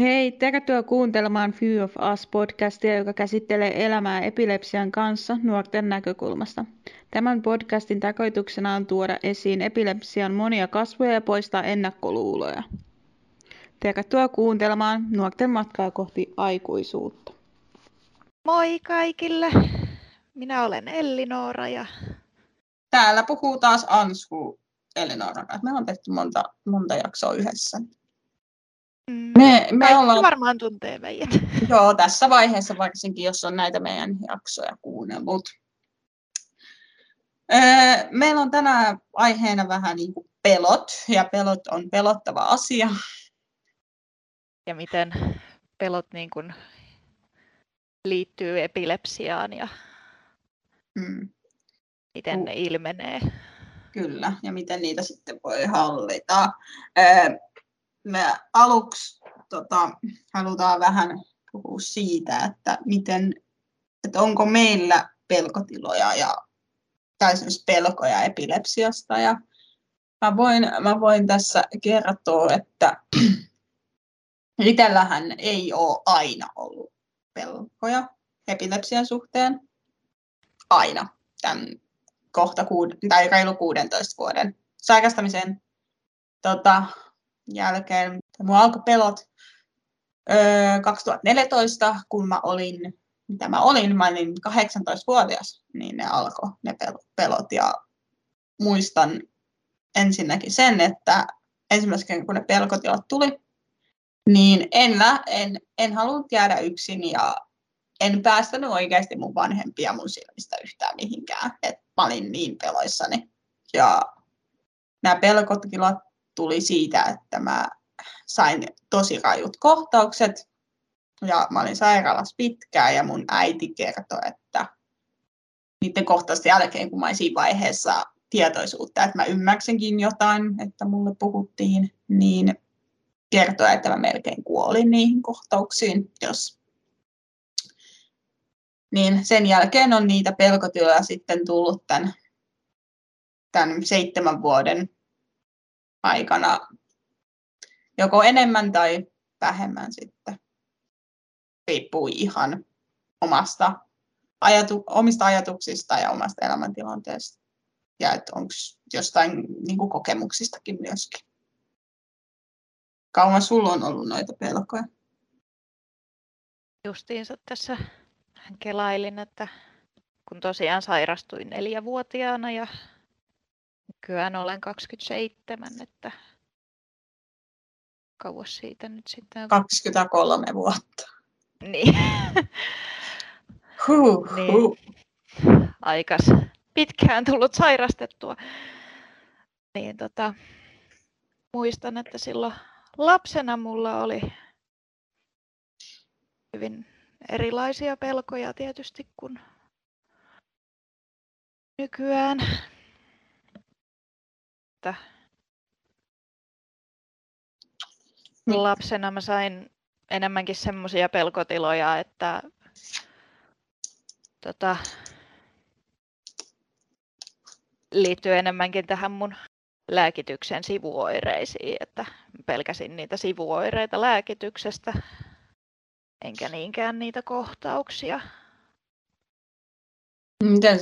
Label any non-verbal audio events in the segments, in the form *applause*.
Hei, tervetuloa kuuntelemaan Few of Us-podcastia, joka käsittelee elämää epilepsian kanssa nuorten näkökulmasta. Tämän podcastin tarkoituksena on tuoda esiin epilepsian monia kasvoja ja poistaa ennakkoluuloja. Tervetuloa kuuntelemaan nuorten matkaa kohti aikuisuutta. Moi kaikille! Minä olen Elli-Noora ja Täällä puhuu taas Ansku kanssa. Me on tehty monta, monta jaksoa yhdessä. Mm, Me, me kaikki ollaan, varmaan tuntee meidät. *laughs* joo, tässä vaiheessa varsinkin, jos on näitä meidän jaksoja kuunnellut. Öö, meillä on tänään aiheena vähän niin kuin pelot, ja pelot on pelottava asia. Ja miten pelot niin kuin liittyy epilepsiaan ja Mm, miten ne ilmenee. kyllä, ja miten niitä sitten voi hallita. Öö, me aluksi tota, halutaan vähän puhua siitä, että, miten, että onko meillä pelkotiloja ja tai pelkoja epilepsiasta. Ja mä, voin, mä voin tässä kertoa, että *clears throat* itsellähän ei ole aina ollut pelkoja epilepsian suhteen. Aina. Tämän kohta kuud- tai reilu 16 vuoden sairastamisen tota, jälkeen. Mulla alkoi pelot öö, 2014, kun mä olin, mitä mä olin, mä olin 18-vuotias, niin ne alkoi ne pel- pelot. Ja muistan ensinnäkin sen, että ensimmäisen kun ne pelkotilat tuli, niin en, en, en halunnut jäädä yksin ja en päästänyt oikeasti mun vanhempia mun silmistä yhtään mihinkään. Et mä olin niin peloissani. Ja nämä pelkotilat tuli siitä, että mä sain tosi rajut kohtaukset. Ja mä olin sairaalassa pitkään ja mun äiti kertoi, että niiden kohtausten jälkeen, kun mä olin siinä vaiheessa tietoisuutta, että mä ymmärsinkin jotain, että mulle puhuttiin, niin kertoi, että mä melkein kuolin niihin kohtauksiin, jos niin sen jälkeen on niitä pelkotiloja sitten tullut tämän, tämän seitsemän vuoden aikana joko enemmän tai vähemmän sitten. Riippuu ihan omasta ajatu, omista ajatuksista ja omasta elämäntilanteesta. Ja että onko jostain niin kuin kokemuksistakin myöskin. Kauan sulla on ollut noita pelkoja? Justiinsa tässä kelailin, että kun tosiaan sairastuin neljävuotiaana ja nykyään olen 27, että kauas siitä nyt sitten on. 23 vuotta. Niin. *laughs* Huh, Niin. huh. aikas pitkään tullut sairastettua. Niin tota, muistan, että silloin lapsena mulla oli hyvin erilaisia pelkoja tietysti kuin nykyään. Että Niin. lapsena mä sain enemmänkin semmoisia pelkotiloja, että tota, liittyy enemmänkin tähän mun lääkityksen sivuoireisiin, että pelkäsin niitä sivuoireita lääkityksestä, enkä niinkään niitä kohtauksia. Miten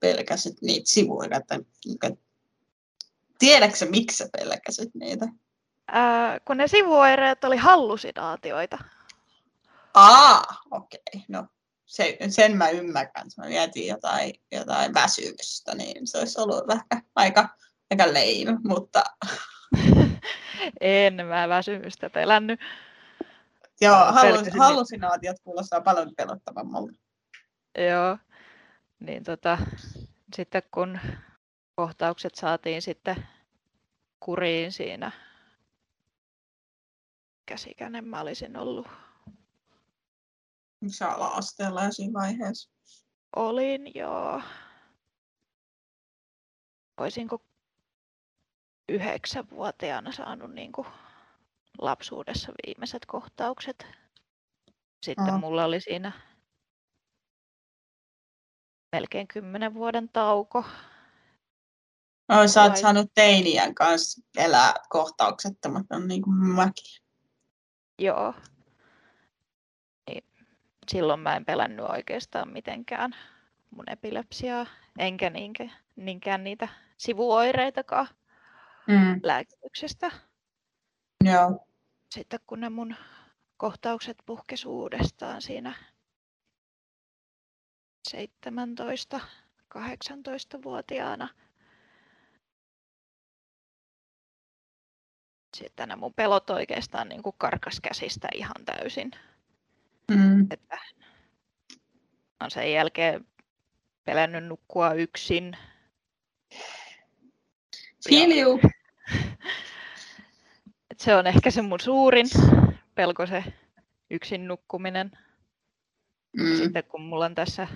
pelkäsit niitä sivuoireita? Tiedätkö miksi sä pelkäsit niitä? Ää, kun ne sivuoireet oli hallusinaatioita. Aa, okei. Okay. No, se, sen mä ymmärrän. Mä mietin jotain, jotain väsymystä, niin se olisi ollut ehkä aika, aika lame, mutta *laughs* en mä väsymystä pelännyt. joo, ni- hallusinaatiot kuulostaa paljon pelottavammalta. Joo. Niin tota, sitten kun kohtaukset saatiin sitten kuriin siinä, käsikäinen mä olisin ollut. Missä ala-asteella siinä vaiheessa? Olin joo. Olisinko yhdeksänvuotiaana saanut niin kuin lapsuudessa viimeiset kohtaukset. Sitten Aa. mulla oli siinä melkein kymmenen vuoden tauko. No, sä oot saanut teiniän kanssa elää kohtauksettomat, on niin kuin mäkin. Joo. Niin silloin mä en pelännyt oikeastaan mitenkään mun epilepsiaa, enkä niinkään, niinkään niitä sivuoireitakaan Mm. lääkityksestä. Joo. Sitten kun ne mun kohtaukset puhkesi uudestaan siinä 17 Sitten ne mun pelot oikeastaan niin kuin karkas käsistä ihan täysin. Mm. Että on sen jälkeen pelännyt nukkua yksin. You. *laughs* Et se on ehkä se mun suurin pelko, se yksin nukkuminen. Mm. Sitten kun mulla on tässä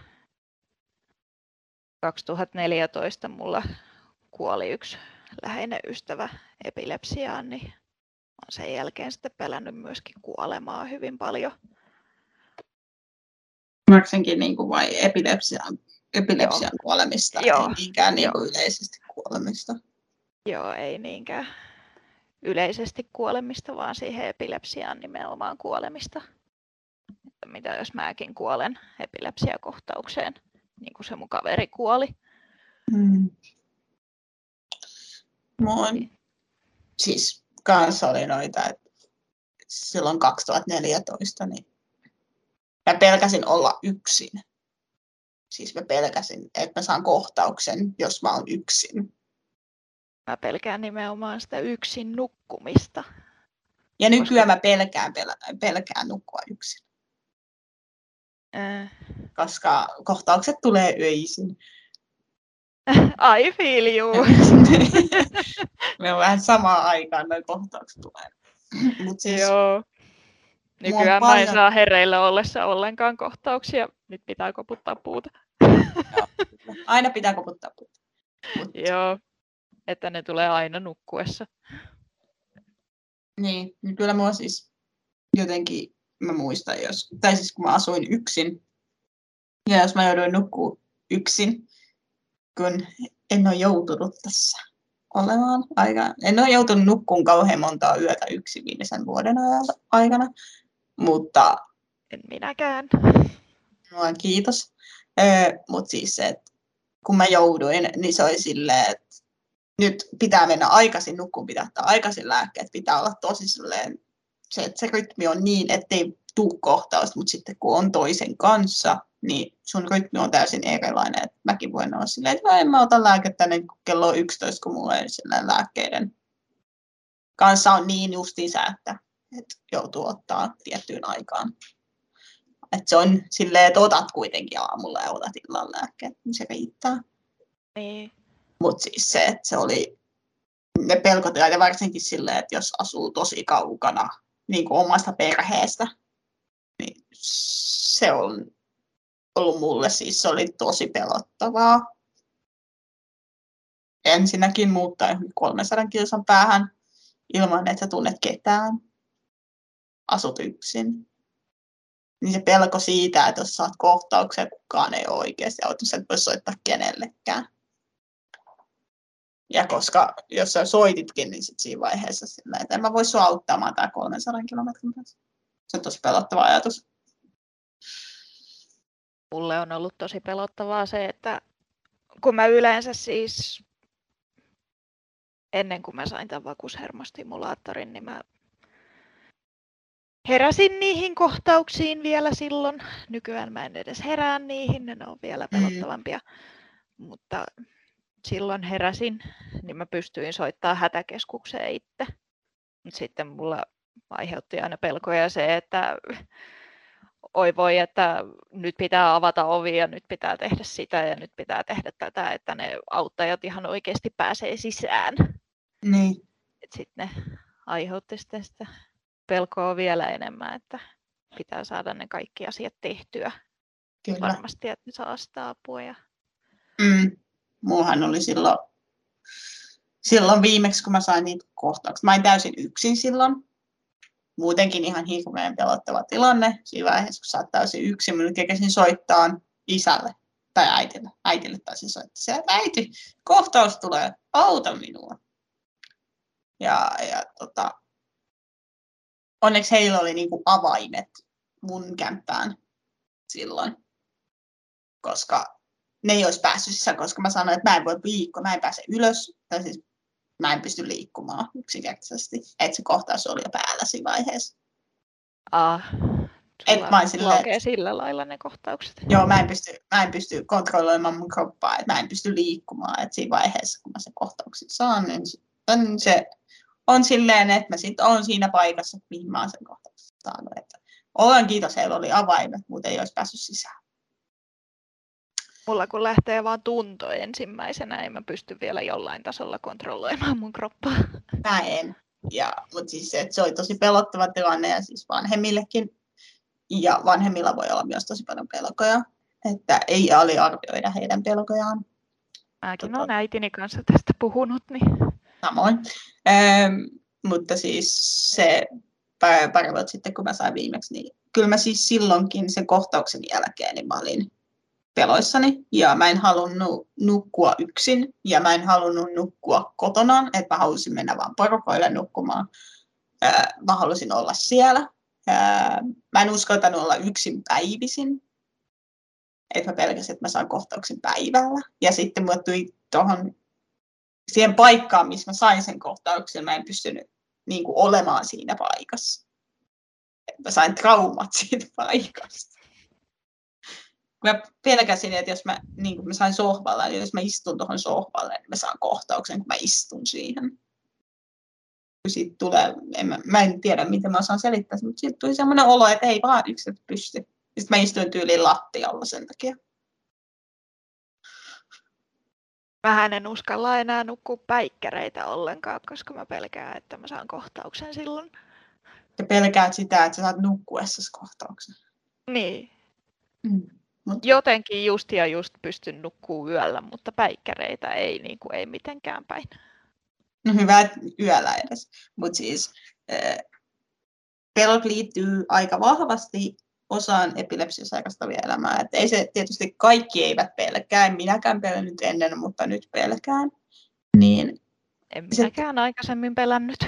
2014 mulla kuoli yksi läheinen ystävä epilepsiaan, niin olen sen jälkeen sitten pelännyt myöskin kuolemaa hyvin paljon. Varsinkin niin kuin vai epilepsian, epilepsian kuolemista, Joo. ei niinkään niin Joo. kuin yleisesti kuolemista. Joo, ei niinkään yleisesti kuolemista, vaan siihen epilepsiaan nimenomaan kuolemista. Että mitä jos mäkin kuolen epilepsiakohtaukseen, niin kuin se mun kaveri kuoli. Mm. Mun siis kanssa oli noita, että silloin 2014, niin mä pelkäsin olla yksin. Siis mä pelkäsin, että mä saan kohtauksen, jos mä oon yksin. Mä pelkään nimenomaan sitä yksin nukkumista. Ja nykyään mä pelkään, pel- pelkään nukkua yksin, Äh, koska kohtaukset tulee öisin. I feel you. me on vähän samaan aikaan noin kohtaukset tulee. Mut siis, Joo. Nykyään mä en saa hereillä ollessa ollenkaan kohtauksia. Nyt pitää koputtaa puuta. aina pitää koputtaa puuta. Mut, Joo. Että ne tulee aina nukkuessa. Niin, niin kyllä mua siis jotenkin, mä muistan, jos, tai siis kun mä asuin yksin, ja jos mä jouduin nukkuu yksin, kun en ole joutunut tässä olemaan aika, en ole joutunut nukkuun kauhean montaa yötä yksin viimeisen vuoden aikana, mutta En minäkään. no, kiitos. Öö, mutta siis se, että kun mä jouduin, niin se oli silleen, että nyt pitää mennä aikaisin, nukkuun pitää ottaa aikaisin lääkkeet, pitää olla tosi silleen, se, että se rytmi on niin, ettei tuu kohtausta, mutta sitten kun on toisen kanssa, niin sun rytmi on täysin erilainen. Et mäkin voin olla silleen, että en mä ota lääkettä kuin kello on 11, kun mulla ei lääkkeiden kanssa on niin justiinsa, että, että joutuu ottaa tiettyyn aikaan. Et se on silleen, että otat kuitenkin aamulla ja otat illan lääkkeet, niin se riittää. Niin. Mutta siis se, että se oli ne pelkotilat ja varsinkin silleen, että jos asuu tosi kaukana niin kuin omasta perheestä, niin se on ollut mulle siis, se oli tosi pelottavaa. Ensinnäkin muuttaa johonkin 300 kilsan päähän ilman, että tunnet ketään. Asut yksin. Niin se pelko siitä, että jos saat kohtauksen, kukaan ei ole oikeasti auto, sä et voi soittaa kenellekään. Ja koska jos sä soititkin, niin sit siinä vaiheessa sillä, että en mä voi sua auttamaan tää 300 kilometrin päässä. Se on tosi pelottava ajatus. Mulle on ollut tosi pelottavaa se, että kun mä yleensä siis ennen kuin mä sain tämän vakuushermostimulaattorin, niin mä heräsin niihin kohtauksiin vielä silloin. Nykyään mä en edes herää niihin, ne on vielä Mm. pelottavampia. Mutta silloin heräsin, niin mä pystyin soittamaan hätäkeskukseen itse. Mutta sitten mulla aiheutti aina pelkoja se, että oi voi, että nyt pitää avata ovi ja nyt pitää tehdä sitä ja nyt pitää tehdä tätä, että ne auttajat ihan oikeasti pääsee sisään. Niin. Sitten ne aiheutti sitten sitä pelkoa vielä enemmän, että pitää saada ne kaikki asiat tehtyä Kyllä. varmasti, että ne saa sitä apua. Ja... Mm. Mullahan oli silloin, silloin viimeksi, kun mä sain niitä kohtauksia. Mä olin täysin yksin silloin. Muutenkin ihan hirveän pelottava tilanne. Siinä vaiheessa, kun sä oot täysin yksin, kekäsin soittaa isälle tai äitille. Äitille taisin soittaa. Että äiti, kohtaus tulee, auta minua. Ja, ja tota, onneksi heillä oli niin kuin avaimet mun kämppään silloin, koska ne ei olisi päässyt sisään, koska mä sanoin, että mä en voi liikkua, mä en pääse ylös, tai siis mä en pysty liikkumaan yksinkertaisesti. Että se kohtaus oli jo päällä siinä vaiheessa. Ah, Et mä silleen, laukee sillä lailla ne kohtaukset. Joo, mä en pysty, mä en pysty kontrolloimaan mun kroppaa, että mä en pysty liikkumaan. Että siinä vaiheessa, kun mä se kohtauksen saan, niin sitten se on silleen, että mä sitten on siinä paikassa, mihin mä oon sen kohtauksen saanut. Että olen kiitos, heillä oli avaimet, mutta ei olisi päässyt sisään. Mulla kun lähtee vaan tunto ensimmäisenä, en mä pysty vielä jollain tasolla kontrolloimaan mun kroppaa. Mä en. Ja, mutta siis se, että se oli tosi pelottava tilanne ja siis vanhemmillekin. Ja vanhemmilla voi olla myös tosi paljon pelkoja. Että ei aliarvioida heidän pelkojaan. Mäkin Tota- olen äitini kanssa tästä puhunut, niin Samoin. Ähm, mutta siis se pari, pari vuotta sitten, kun mä sain viimeksi, niin kyllä mä siis silloinkin sen kohtauksen jälkeen, niin mä olin peloissani ja mä en halunnut nukkua yksin ja mä en halunnut nukkua kotona, että mä halusin mennä vaan porukoille nukkumaan. Mä halusin olla siellä. Mä en uskaltanut olla yksin päivisin. Että mä pelkäsin, että mä saan kohtauksen päivällä. Ja sitten mulle tuli tuohon siihen paikkaan, missä mä sain sen kohtauksen, mä en pystynyt niin kuin, olemaan siinä paikassa. Mä sain traumat siitä paikasta. Mä pelkäsin, että jos mä, niin kuin mä sain sohvalla, niin jos mä istun tuohon sohvalle, niin mä saan kohtauksen, kun mä istun siihen. Siitä tulee, en, mä, mä en tiedä, miten mä osaan selittää, mutta siitä tuli semmoinen olo, että ei vaan yksilöt pysty. Sitten mä istuin tyyliin lattialla sen takia. Vähän en uskalla enää nukkua päikkäreitä ollenkaan, koska mä pelkään, että mä saan kohtauksen silloin. Ja pelkäät sitä, että sä saat nukkuessa kohtauksen. Niin. Mm. Mut, Jotenkin just ja just pystyn nukkuu yöllä, mutta päikkäreitä ei, niin kuin, ei mitenkään päin. no hyvä, että yöllä edes. Mutta siis äh, pelot liittyy aika vahvasti osaan epilepsiassa sairastavia elämää. Et ei se tietysti kaikki eivät pelkää, en minäkään pelännyt ennen, mutta nyt pelkään. Niin, En Se- minäkään aikaisemmin pelännyt.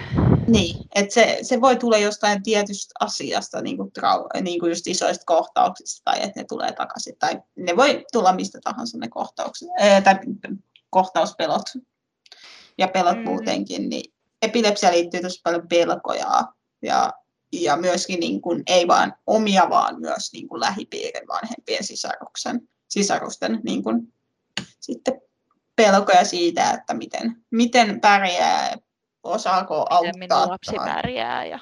Niin että se, se voi tulla jostain tietystä asiasta, niin kuin, trau, niin kuin just isoista kohtauksista, tai että ne tulee takaisin, tai ne voi tulla mistä tahansa ne kohtaukset, ää, tai kohtauspelot ja pelot Mm. muutenkin, niin epilepsia liittyy tosi paljon pelkoja, ja, ja myöskin niin kuin, ei vain omia, vaan myös niin kuin lähipiirin vanhempien sisaruksen, sisarusten niin kuin, sitten pelkoja siitä, että miten, miten pärjää, osaako Miten minun auttaa. lapsi tai- pärjää. Ja...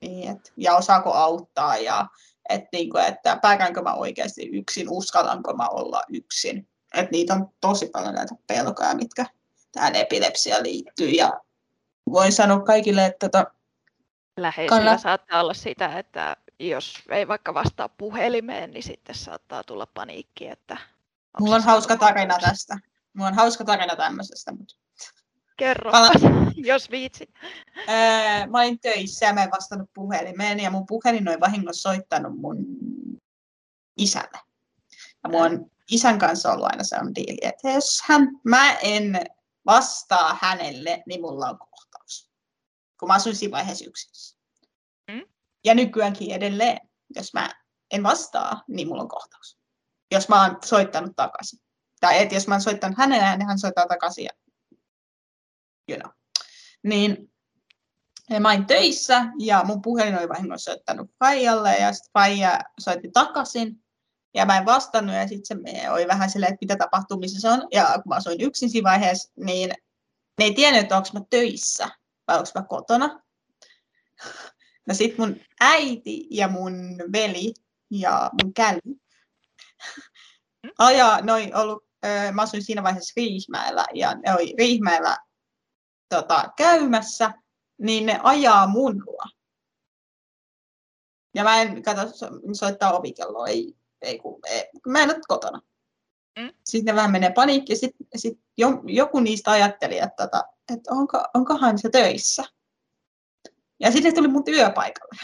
niin, et, ja osaako auttaa ja et, niin kuin, että pärjäänkö mä oikeasti yksin, uskallanko mä olla yksin. Et niitä on tosi paljon näitä pelkoja, mitkä tähän epilepsiaan liittyy. Ja voin sanoa kaikille, että tota, Läheisillä Kannat- saattaa olla sitä, että jos ei vaikka vastaa puhelimeen, niin sitten saattaa tulla paniikki, että mulla on hauska tarina tästä. Mulla on hauska tarina tämmöisestä. Mutta, Kerro, Pala- *laughs* jos viitsit. ää, mä olin töissä ja mä en vastannut puhelimeen ja mun puhelin oli vahingossa soittanut mun isälle. Ja mun on isän kanssa ollut aina se on diili, että jos hän, mä en vastaa hänelle, niin mulla on kohtaus. Kun mä asuin siinä vaiheessa yksin. Mm. Ja nykyäänkin edelleen, jos mä en vastaa, niin mulla on kohtaus. Jos mä oon soittanut takaisin. Tai et jos mä oon soittanut hänelle, niin hän soittaa takaisin. Ja, you know. Niin mä olin töissä ja mun puhelin oli vahingossa soittanut Faijalle ja sitten Faija soitti takaisin. Ja mä en vastannut ja sitten se oli vähän silleen, että mitä tapahtuu, missä se on. Ja kun mä asuin yksin siinä vaiheessa, niin ne ei tiennyt, että onko mä töissä vai onko mä kotona. No sit mun äiti ja mun veli ja mun käli ajaa, ne oli ollut, ö, mä asuin siinä vaiheessa Riihmäellä ja ne oli Riihmäellä tota, käymässä, niin ne ajaa mun luo. Ja mä en kato, so- soittaa ovikelloa, ei, ei, kun, ei, mä en ole kotona. Mm. Sitten ne vähän menee paniikki, sitten sit jo, joku niistä ajatteli, että, tota, että onko, onkohan se töissä. Ja sitten tuli mun työpaikalle.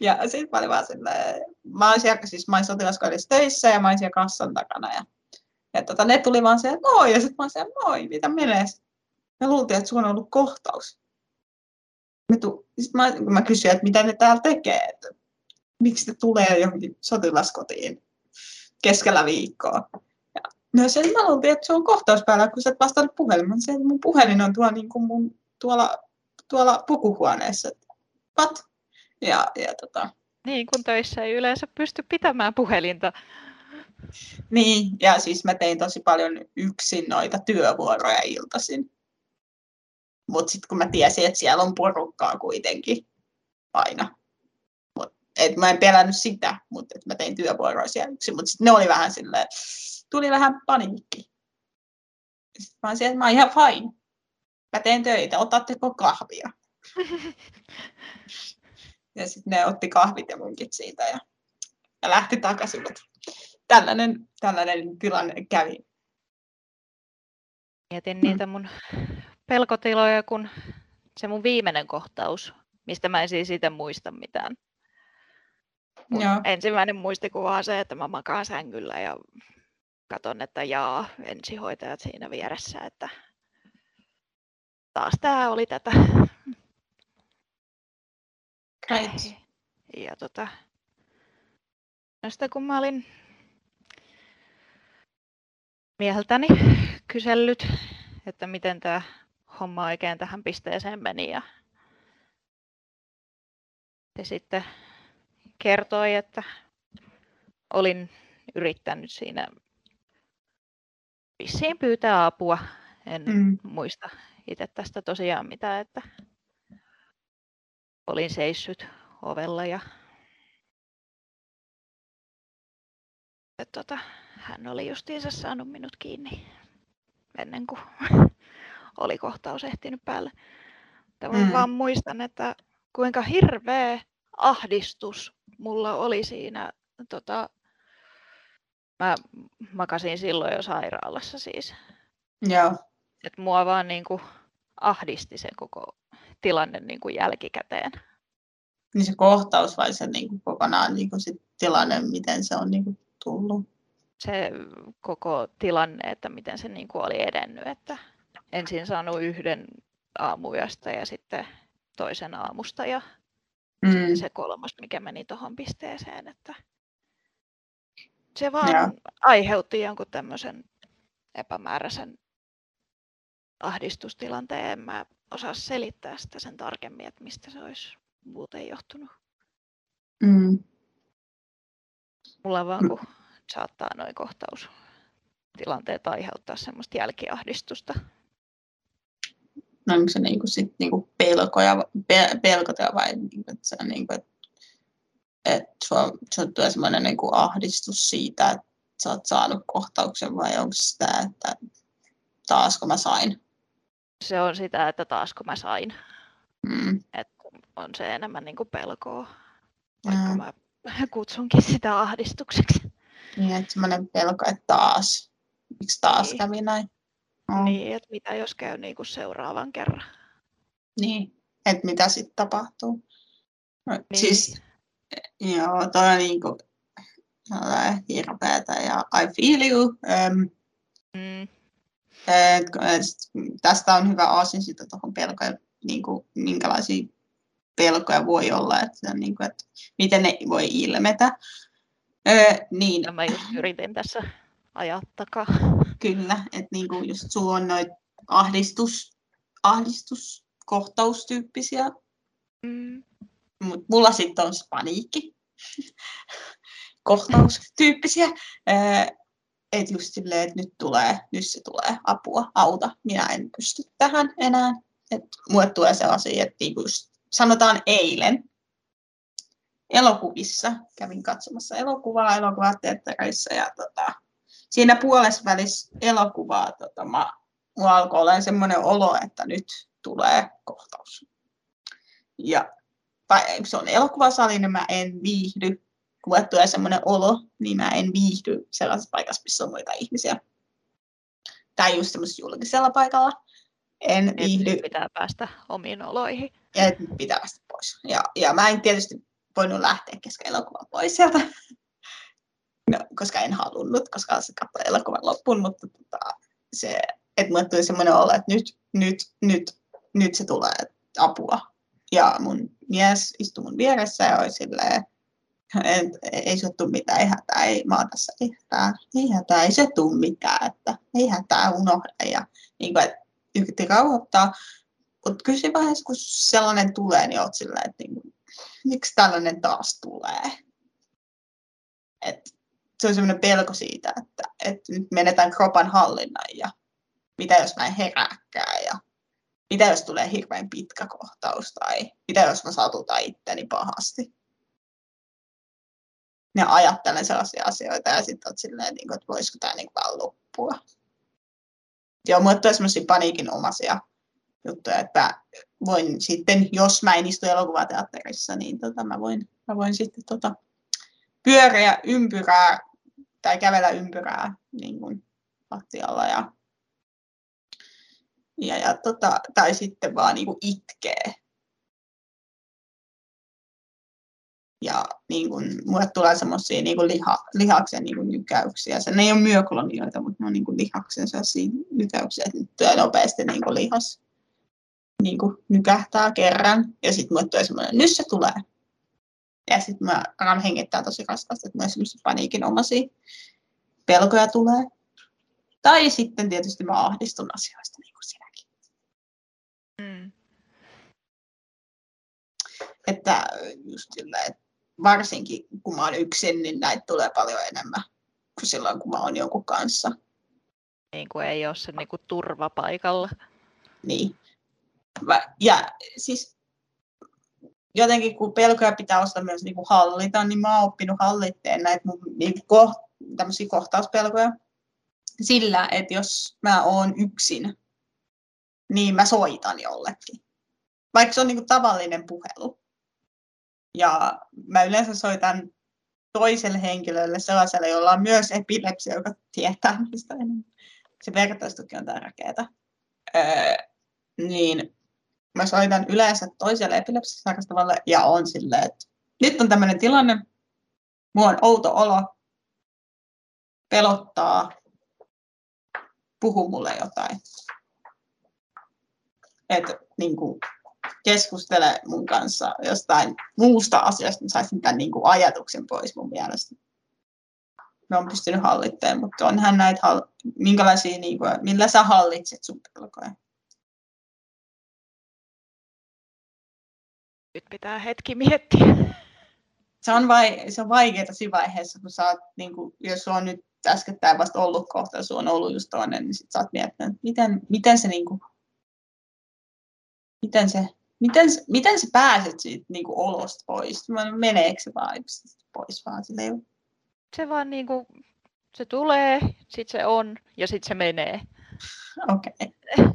Ja sitten mä olin vaan silleen, mä olin siellä, siis mä olin töissä ja mä olin siellä kassan takana. Ja, ja tota, ne tuli vaan siellä, moi, ja sitten mä olin siellä, moi, mitä menee? Ne luultiin, että sulla on ollut kohtaus. me tu- sit mä, kun mä kysyin, että mitä ne täällä tekee, että miksi ne tulee johonkin sotilaskotiin keskellä viikkoa. Ja no se, mä luultiin, että se on kohtaus päällä, kun sä et vastannut puhelimen. Se, mun puhelin on tuolla, niin kuin mun, tuolla, tuolla pukuhuoneessa. Pat. Ja, ja tota, Niin, kun töissä ei yleensä pysty pitämään puhelinta. niin, ja siis mä tein tosi paljon yksin noita työvuoroja iltaisin. Mutta sitten kun mä tiesin, että siellä on porukkaa kuitenkin aina. Mut, et mä en pelännyt sitä, mutta mä tein työvuoroja siellä yksin. Mutta sitten ne oli vähän silleen, tuli vähän paniikki. Sitten mä olisin, että mä oon ihan fine. Mä teen töitä, otatteko kahvia? *laughs* Ja sitten ne otti kahvit ja munkit siitä ja, ja lähti takaisin. Mut tällainen, tällainen tilanne kävi. Mietin niitä mun pelkotiloja, kun se mun viimeinen kohtaus, mistä mä en siis itse muista mitään. Mun Joo. ensimmäinen muistikuva on se, että mä makaan sängyllä ja katon, että jaa, ensihoitajat siinä vieressä, että taas tää oli tätä. Right. Ja tota, no sitten kun mä olin mieheltäni kysellyt, että miten tämä homma oikein tähän pisteeseen meni ja se sitten kertoi, että olin yrittänyt siinä vissiin pyytää apua. En Mm. muista itse tästä tosiaan mitään, että olin seissyt ovella ja tota, hän oli justiinsa saanut minut kiinni ennen kuin oli kohtaus ehtinyt päälle. Mutta Mm. vaan muistan, että kuinka hirveä ahdistus mulla oli siinä. Tota, mä makasin silloin jo sairaalassa siis. Joo. Et mua vaan niinku ahdisti se koko tilanne niinku jälkikäteen. Niin se kohtaus vai se niin kuin kokonaan niin kuin sit tilanne, miten se on niin kuin tullut. Se koko tilanne, että miten se niinku oli edennyt. Että ensin saanut yhden aamuyöstä ja sitten toisen aamusta ja Mm. sitten se kolmas, mikä meni tuohon pisteeseen. Että se vaan Joo. aiheutti jonkun tämmöisen epämääräisen ahdistustilanteen. En mä osaa selittää sitä sen tarkemmin, että mistä se olisi muuten johtunut. Mm. Mulla vaan Mm. kun saattaa noin kohtaustilanteet aiheuttaa semmoista jälkiahdistusta. No onko se niin kuin sit niin kuin pelkoja, pe, pelkoja vai niin kuin, että se on niin kuin, että, että sua, sua tulee semmoinen niin kuin ahdistus siitä, että sä oot saanut kohtauksen vai onko se sitä, että taasko mä sain? Se on sitä, että taasko mä sain. Mm. Että on se enemmän niin kuin pelkoa, vaikka Mm. mä kutsunkin sitä ahdistukseksi. Niin, että semmoinen pelko, että taas, miksi taas Niin. kävi näin? Mm. Niin, että mitä jos käy niin kuin seuraavan kerran. Niin, että mitä sitten tapahtuu. No, Niin. Siis, joo, toi on niinku sellainen hirveetä ja I feel you. Um, Mm, et, et, tästä on hyvä aasinsilta tuohon pelkoja, niinku, minkälaisia pelkoja voi olla, että, on niinku, että miten ne voi ilmetä. Ö, niin, mä just yritin tässä ajaa takaa. Kyllä, että niinku just sulla on noit ahdistus, ahdistuskohtaustyyppisiä, Mm, mutta mulla sitten on paniikki. *laughs* Kohtaustyyppisiä. Että just silleen, että nyt tulee, nyt se tulee apua, auta, minä en pysty tähän enää. Että mulle tulee sellaisia, että niinku just sanotaan eilen. Elokuvissa, kävin katsomassa elokuvaa elokuvateatterissa ja tota, siinä puolessa välissä elokuvaa tota, mä, mulla alkoi olla semmoinen olo, että nyt tulee kohtaus. Ja tai se on elokuvasali, niin mä en viihdy. Kun mulle tulee semmoinen olo, niin mä en viihdy sellaisessa paikassa, missä on muita ihmisiä. Tai just semmoisessa julkisella paikalla. En nyt viihdy pitää päästä omiin oloihin. ja nyt pitää päästä pois. Ja, ja mä en tietysti voinut lähteä kesken elokuvan pois sieltä, no, koska en halunnut, koska se katsoi elokuvan loppuun, mutta tota, se, että mulle tuli semmoinen olo, että nyt, nyt, nyt, nyt se tulee apua. Ja mun mies istui mun vieressä ja oli silleen, et, ei se tule mitään, ei hätää, ei, mä oon tässä, ei hätää, ei hätää, ei se tule mitään, että ei hätää, unohda. Ja niin kuin, että yritti rauhoittaa. Mutta kyllä siinä vaiheessa, kun sellainen tulee, niin oot silleen, että niin miksi tällainen taas tulee. Et se on sellainen pelko siitä, että, että nyt menetään kropan hallinnan ja mitä jos mä en herääkään ja mitä jos tulee hirveän pitkä kohtaus tai mitä jos mä satutan itteni pahasti. Ja ajattelen sellaisia asioita ja sitten oot silleen, niin kuin, että voisiko tämä niin vaan loppua. Joo, mulle tulee sellaisia paniikinomaisia juttuja, että voin sitten, jos mä en istu elokuvateatterissa, niin tota, mä, voin, mä voin sitten tota, pyöriä ympyrää tai kävellä ympyrää niin kuin lattialla ja, ja, ja tota, tai sitten vaan niin kuin itkee. Ja niin kuin, mulle tulee semmoisia niin kuin liha, lihaksen niin kuin nykäyksiä. Se, ne ei ole myoklonioita, mutta ne on niin kuin lihaksen sellaisia nykäyksiä, että nyt nopeasti niin kuin lihas niin kuin nykähtää kerran. Ja sitten mulle tulee semmoinen, nyt se tulee. Ja sitten mä alan hengittää tosi raskasti, että myös semmoisia paniikinomaisia pelkoja tulee. Tai sitten tietysti mä ahdistun asioista, niin kuin sinäkin. Mm. Että just sillä, että varsinkin kun mä oon yksin, niin näitä tulee paljon enemmän kuin silloin, kun mä oon jonkun kanssa. Niin kuin ei ole se niin kuin turvapaikalla. Niin. Ja siis jotenkin kun pelkoja pitää osata myös niin kuin hallita, niin mä oon oppinut hallitteen näitä mun niin kuin tämmöisiä kohtauspelkoja sillä, että jos mä oon yksin, niin mä soitan jollekin. Vaikka se on niin kuin tavallinen puhelu. Ja mä yleensä soitan toiselle henkilölle, sellaiselle, jolla on myös epilepsia, joka tietää mistä enemmän. Se vertaistuki on tärkeää. Öö, niin mä soitan yleensä toiselle sairastavalle ja on silleen, että nyt on tämmöinen tilanne, mulla on outo olo, pelottaa, puhu mulle jotain. Että niin kuin, keskustele mun kanssa jostain muusta asiasta, niin saisin tämän niin kuin, ajatuksen pois mun mielestä. Mä oon pystynyt hallittamaan, mutta onhan näitä, minkälaisia, niin kuin, millä sä hallitset sun pelkoja? Nyt pitää hetki miettiä. Se on, vai, se on vaikeaa siinä vaiheessa, kun sä oot, niin kuin, jos on nyt äskettäin vasta ollut kohta, jos on ollut just toinen, niin sit sä oot miettinyt, että miten, miten se niin kuin, miten se miten, miten sä pääset siitä niin kuin olosta pois? Meneekö se vaan pois vaan silleen? Se vaan niin kuin, se tulee, sitten se on ja sitten se menee. Okei. Okay.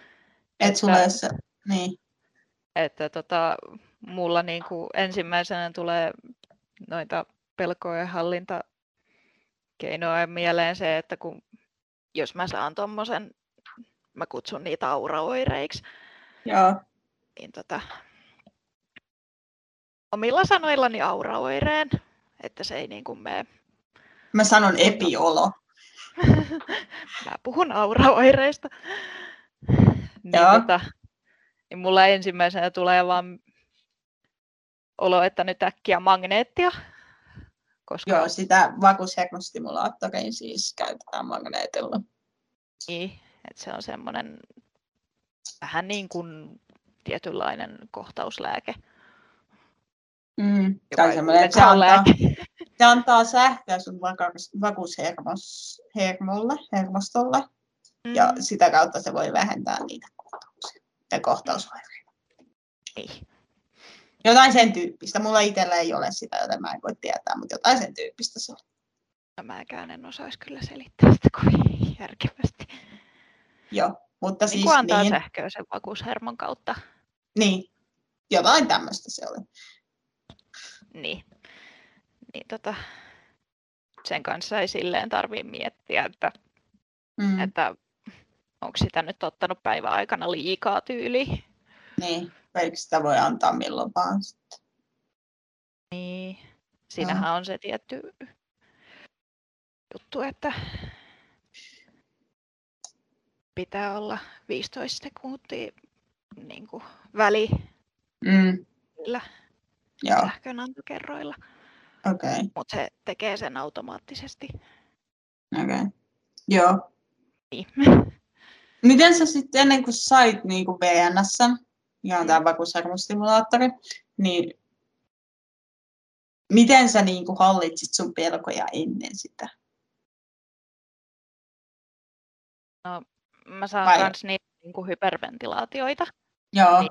*laughs* Et sulle se, niin. Että tota, mulla niin kuin ensimmäisenä tulee noita pelkojen hallinta keinoja mieleen se, että kun, jos mä saan tuommoisen, mä kutsun niitä auraoireiksi. Joo niin tota, omilla sanoillani auraoireen, että se ei niin kuin mene. Mä sanon epiolo. *laughs* Mä puhun auraoireista. Niin, Joo. Tota, niin mulla ensimmäisenä tulee vaan olo, että nyt äkkiä magneettia. Koska... Joo, sitä vakuushermostimulaattorein siis käytetään magneetilla. Niin, että se on semmoinen vähän niin kuin tietynlainen kohtauslääke. Mm, tai semmoinen, että se antaa, se antaa sähköä sun vakuushermolle, hermostolle, mm. ja sitä kautta se voi vähentää niitä ja kohtausoireita. Ei. Jotain sen tyyppistä. Mulla itsellä ei ole sitä, joten mä en voi tietää, mutta jotain sen tyyppistä se on. No, mäkään en osaisi kyllä selittää sitä kovin järkevästi. Joo, mutta niin siis antaa niin... sähköä sen vakuushermon kautta. Niin, jotain tämmöistä se oli. Niin, niin tota, sen kanssa ei silleen tarvitse miettiä, että, mm. että onko sitä nyt ottanut päivän aikana liikaa tyyli. Niin, eikö sitä voi antaa milloin vaan sitten. Niin, siinähän no. on se tietty juttu, että pitää olla 15 sekuntia niin kuin väli Mm. Joo, sähkönantokerroilla, okei. Okay. mutta se tekee sen automaattisesti. okei. Okay. Joo. Niin. *laughs* Miten sä sitten ennen kuin sait niin kuin VNS, ihan tämä vakuusarvostimulaattori, niin miten sä niin kuin hallitsit sun pelkoja ennen sitä? Mä saan Vai- myös niitä niin kuin hyperventilaatioita. Joo, Niin.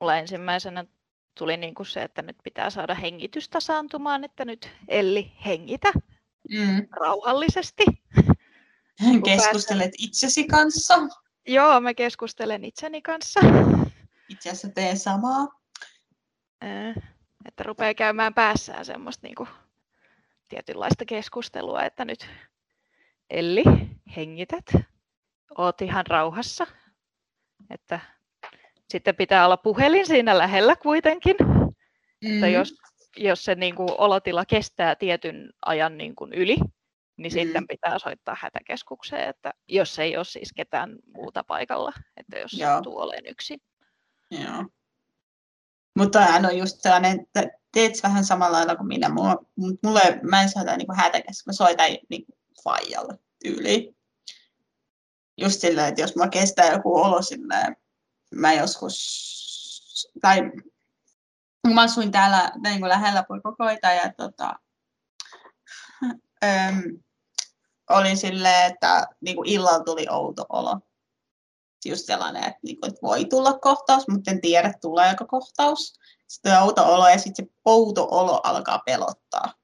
Mulla ensimmäisenä tuli niin kuin se, että nyt pitää saada hengitys tasaantumaan, että nyt Elli hengitä mm. rauhallisesti. *laughs* keskustelet itsesi kanssa. Joo, mä keskustelen itseni kanssa. Itse asiassa tee samaa. Ää, Että rupeaa käymään päässään semmoista niin kuin tietynlaista keskustelua, että nyt Elli, hengität, oot ihan rauhassa. Että sitten pitää olla puhelin siinä lähellä kuitenkin. Että Mm. jos, jos se niin kuin olotila kestää tietyn ajan niin kuin yli, niin Mm. sitten pitää soittaa hätäkeskukseen, että jos ei ole siis ketään muuta paikalla, että jos Joo. sattuu olemaan yksin. Joo. Mutta hän on just sellainen, että teet vähän samalla lailla kuin minä. Mulla, mulle, mä en soita niin hätäkäs, mä soitan niin faijalle tyyliin. Just silleen, että jos mä kestää joku olo silleen, mä joskus, tai kun mä asuin täällä niin kuin lähellä poikokoita ja tota, öm, olin silleen, että niin kuin illalla tuli outo olo. Just sellainen, että, niin kuin, että voi tulla kohtaus, mutta en tiedä tuleeko kohtaus. Sitten on outo olo ja sitten se outo olo alkaa pelottaa.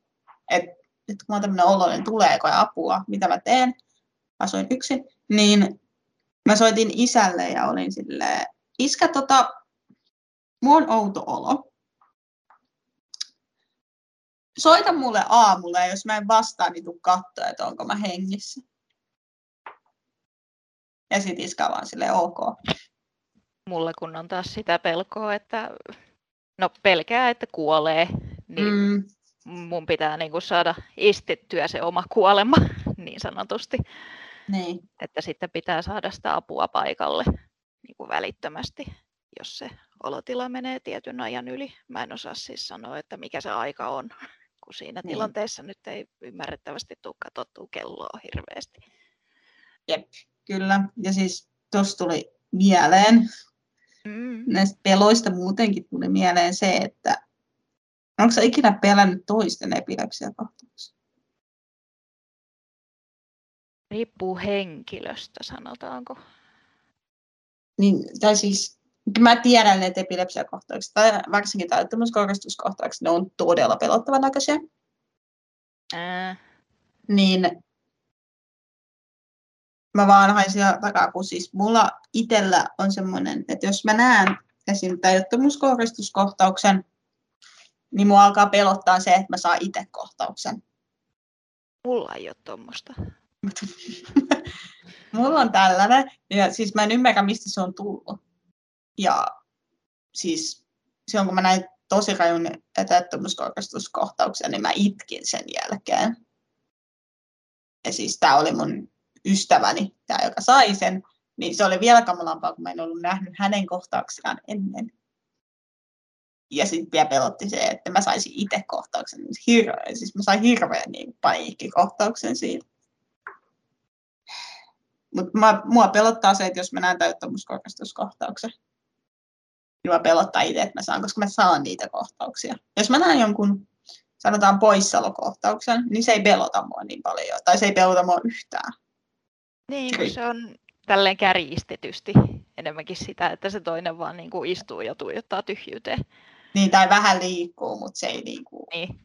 Että nyt kun oon tämmöinen olo, niin tuleeko apua, mitä mä teen. Asuin yksin. Niin mä soitin isälle ja olin silleen, iskä tota, mulla on outo olo. Soita mulle aamulla ja jos mä en vastaa, niin tuu katsoa, että onko mä hengissä. Ja sit iskä vaan silleen, ok. Mulla kun on taas sitä pelkoa, että no pelkää, että kuolee, niin Mm, mun pitää niin kuin saada istettyä se oma kuolema *laughs* niin sanotusti. niin. Että sitten pitää saada sitä apua paikalle niin kuin välittömästi, jos se olotila menee tietyn ajan yli. Mä en osaa siis sanoa, että mikä se aika on, *laughs* kun siinä Niin. tilanteessa nyt ei ymmärrettävästi tule katsottua kelloa hirveästi. Kyllä. Ja siis tuossa tuli mieleen, Mm. näistä peloista muutenkin tuli mieleen se, että onko sä ikinä pelännyt toisten epilepsiakohtauksia? Riippuu henkilöstä, sanotaanko. Niin, tai siis, mä tiedän, että epilepsiakohtaukset, tai varsinkin täyttämyskohdistuskohtaukset, ne on todella pelottavan näköisiä. Ää, Niin mä vaan hain siellä takaa, kun siis mulla itsellä on semmoinen, että jos mä näen esim. täyttämyskohdistuskohtauksen, niin mua alkaa pelottaa se, että mä saan itse kohtauksen. mulla ei ole tuommoista. *laughs* Mulla on tällainen, ja siis mä en ymmärrä, mistä se on tullut. Ja siis silloin, kun mä näin tosi rajun etäyttämyskohdistuskohtauksen, niin mä itkin sen jälkeen. Ja siis tää oli mun ystäväni, tää, joka sai sen, niin se oli vielä kamalampaa, kun mä en ollut nähnyt hänen kohtauksiaan ennen. Ja sitten vielä pelotti se, että mä saisin itse kohtauksen. Hirveä, siis mä sain hirveän niin paniikkikohtauksen siitä. Mutta mua pelottaa se, että jos mä näen täyttämyskohdistuskohtauksen, niin mä pelottaa itse, että mä saan, koska mä saan niitä kohtauksia. Jos mä näen jonkun, sanotaan poissaolokohtauksen, niin se ei pelota mua niin paljon, tai se ei pelota mua yhtään. Niin, kun se on tälleen kärjistetysti enemmänkin sitä, että se toinen vaan niin kuin istuu ja tuijottaa tyhjyyteen. Niin, tai vähän liikkuu, mutta se ei niinku, Niin,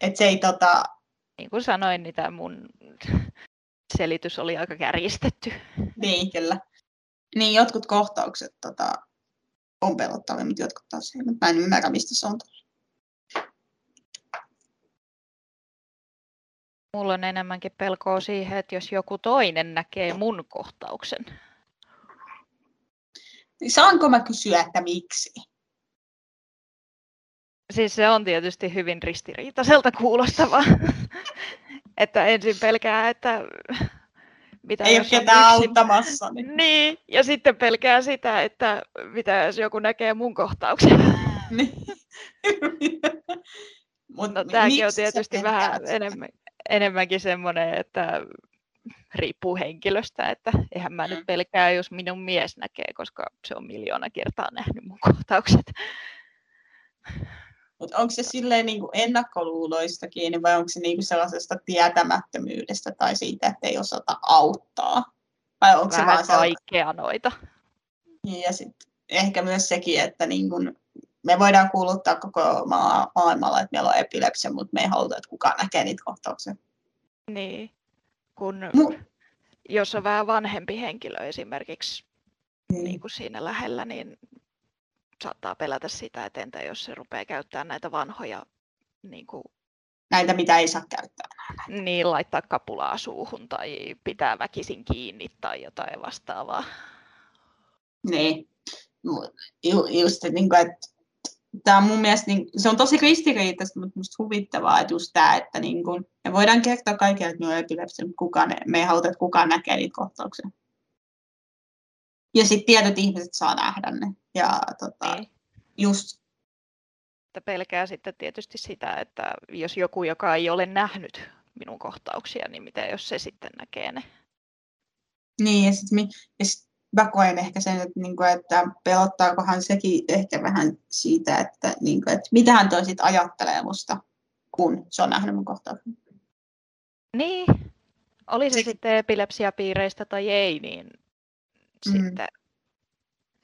että se ei tota, niin kuin sanoin, niin tämä mun *laughs* selitys oli aika kärjistetty. niin kyllä. Niin, jotkut kohtaukset tota, on pelottavia, mutta jotkut taas ei. Mä en ymmärrä, mistä se on tullut. Mulla on enemmänkin pelkoa siihen, että jos joku toinen näkee mun kohtauksen. Niin saanko mä kysyä, että miksi? Siis se on tietysti hyvin ristiriitaiselta kuulostava. *laughs* että ensin pelkää, että mitä Ei ole ketään yksin? auttamassa. Niin. Niin, ja sitten pelkää sitä, että mitä jos joku näkee mun kohtauksen. *laughs* Niin. Mut No tämäkin on tietysti vähän sitä? enemmän, enemmänkin semmoinen, että riippuu henkilöstä, että eihän mä Mm. nyt pelkää, jos minun mies näkee, koska se on miljoona kertaa nähnyt mun kohtaukset. Mut onko se silleen niin kuin ennakkoluuloista kiinni vai onko se niin kuin sellaisesta tietämättömyydestä tai siitä, että ei osata auttaa? Vai onko se Vähän vaan sellainen? kaikkea noita. Niin, Ja sitten ehkä myös sekin, että niin kun me voidaan kuuluttaa koko maa, maailmalla, että meillä on epilepsia, mutta me ei haluta, että kukaan näkee niitä kohtauksia. Niin, kun Mu- jos on vähän vanhempi henkilö esimerkiksi Niin. niin kuin siinä lähellä, niin saattaa pelätä sitä, että entä jos se rupeaa käyttämään näitä vanhoja, niin, kuin, Näitä, mitä ei saa käyttää. niin laittaa kapulaa suuhun tai pitää väkisin kiinni tai jotain vastaavaa. Niin. Ju, just, niin kuin, että tämä on mun mielestä, niin, se on tosi ristiriitaista, mutta musta huvittavaa, että just tämä, että niin kuin, me voidaan kertoa kaikille, että me on epilepsia, mutta kukaan, me ei haluta, että kukaan näkee niitä kohtauksia. Ja sitten tietyt ihmiset saa nähdä ne. Ja tota, Niin. just Että pelkää sitten tietysti sitä, että jos joku, joka ei ole nähnyt minun kohtauksia, niin mitä jos se sitten näkee ne. Niin, ja sitten sit mä koen ehkä sen, että, niinku, että pelottaakohan sekin ehkä vähän siitä, että, niinku, että mitähän toi sit ajattelee musta, kun se on nähnyt mun kohtauksen. Niin, oli se Se- sitten epilepsiapiireistä tai ei, niin Mm. sitten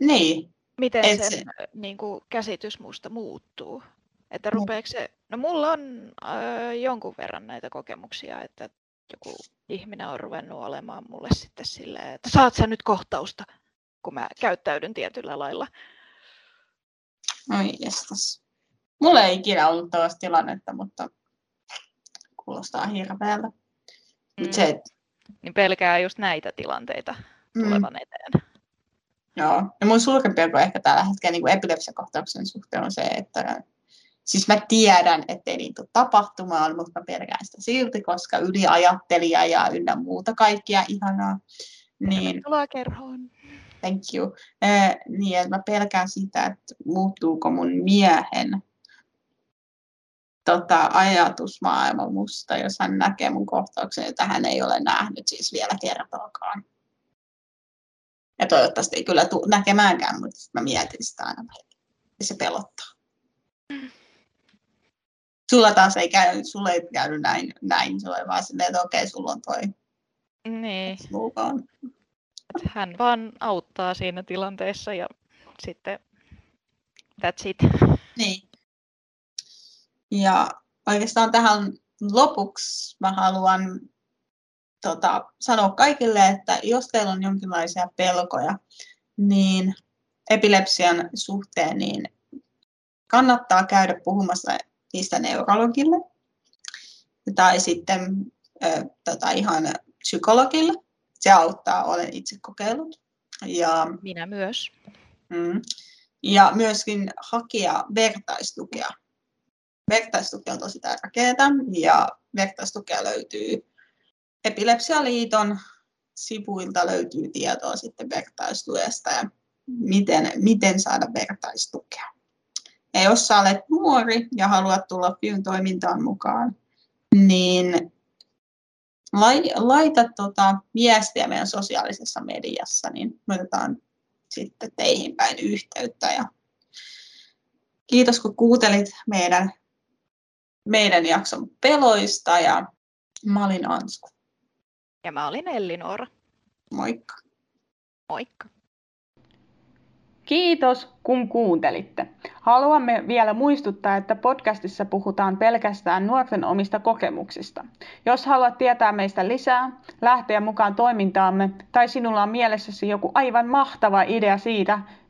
Niin, miten Et sen se- niin kuin, käsitys musta muuttuu. Että Niin. rupeeko se, no mulla on äh, jonkun verran näitä kokemuksia, että joku ihminen on ruvennut olemaan mulle sitten silleen, että saat sä nyt kohtausta, kun mä käyttäydyn tietyllä lailla. oi jestas. Mulla ei ikinä ollut tällaista tilannetta, mutta kuulostaa hirveältä. Mm. Se, et, Niin pelkää just näitä tilanteita mm, tulevan eteen. joo. Ja mun suurin pelko ehkä tällä hetkellä niin epilepsiakohtauksen suhteen on se, että Siis mä tiedän, ettei niitä tule tapahtumaan, mutta mä pelkään sitä silti, koska yliajattelija ja ynnä muuta kaikkia ihanaa. Niin, Tervetuloa kerhoon. thank you. Eh, niin, että mä pelkään sitä, että muuttuuko mun miehen tota, ajatusmaailma musta, jos hän näkee mun kohtauksen, jota hän ei ole nähnyt siis vielä kertaakaan. Ja toivottavasti ei kyllä tule näkemäänkään, mutta mä mietin sitä aina välillä. Ja se pelottaa. Sulla taas ei käy, sulla ei käynyt näin, näin. se oli vaan silleen, että okei, sulla on toi Niin, on. hän vaan auttaa siinä tilanteessa ja sitten that's it. Niin. Ja oikeastaan tähän lopuksi mä haluan tota, sanoa kaikille, että jos teillä on jonkinlaisia pelkoja, niin epilepsian suhteen, niin kannattaa käydä puhumassa niistä neurologille tai sitten ö, tota, ihan psykologille. Se auttaa, olen itse kokeillut. Ja Minä myös. Mm. Ja myöskin hakea vertaistukea. Vertaistuki on tosi tärkeää ja vertaistukea löytyy Epilepsialiiton sivuilta löytyy tietoa sitten vertaistuesta ja miten, miten saada vertaistukea. Ja jos sä olet nuori ja haluat tulla FIUn toimintaan mukaan, niin lai- laita tota viestiä meidän sosiaalisessa mediassa, niin me otetaan sitten teihin päin yhteyttä. Ja kiitos kun kuuntelit meidän, meidän jakson peloista ja mä olin Ansku. Ja mä olin Ellinora. Moikka! Moikka. Kiitos, kun kuuntelitte. Haluamme vielä muistuttaa, että podcastissa puhutaan pelkästään nuorten omista kokemuksista. Jos haluat tietää meistä lisää, lähteä mukaan toimintaamme tai sinulla on mielessäsi joku aivan mahtava idea siitä,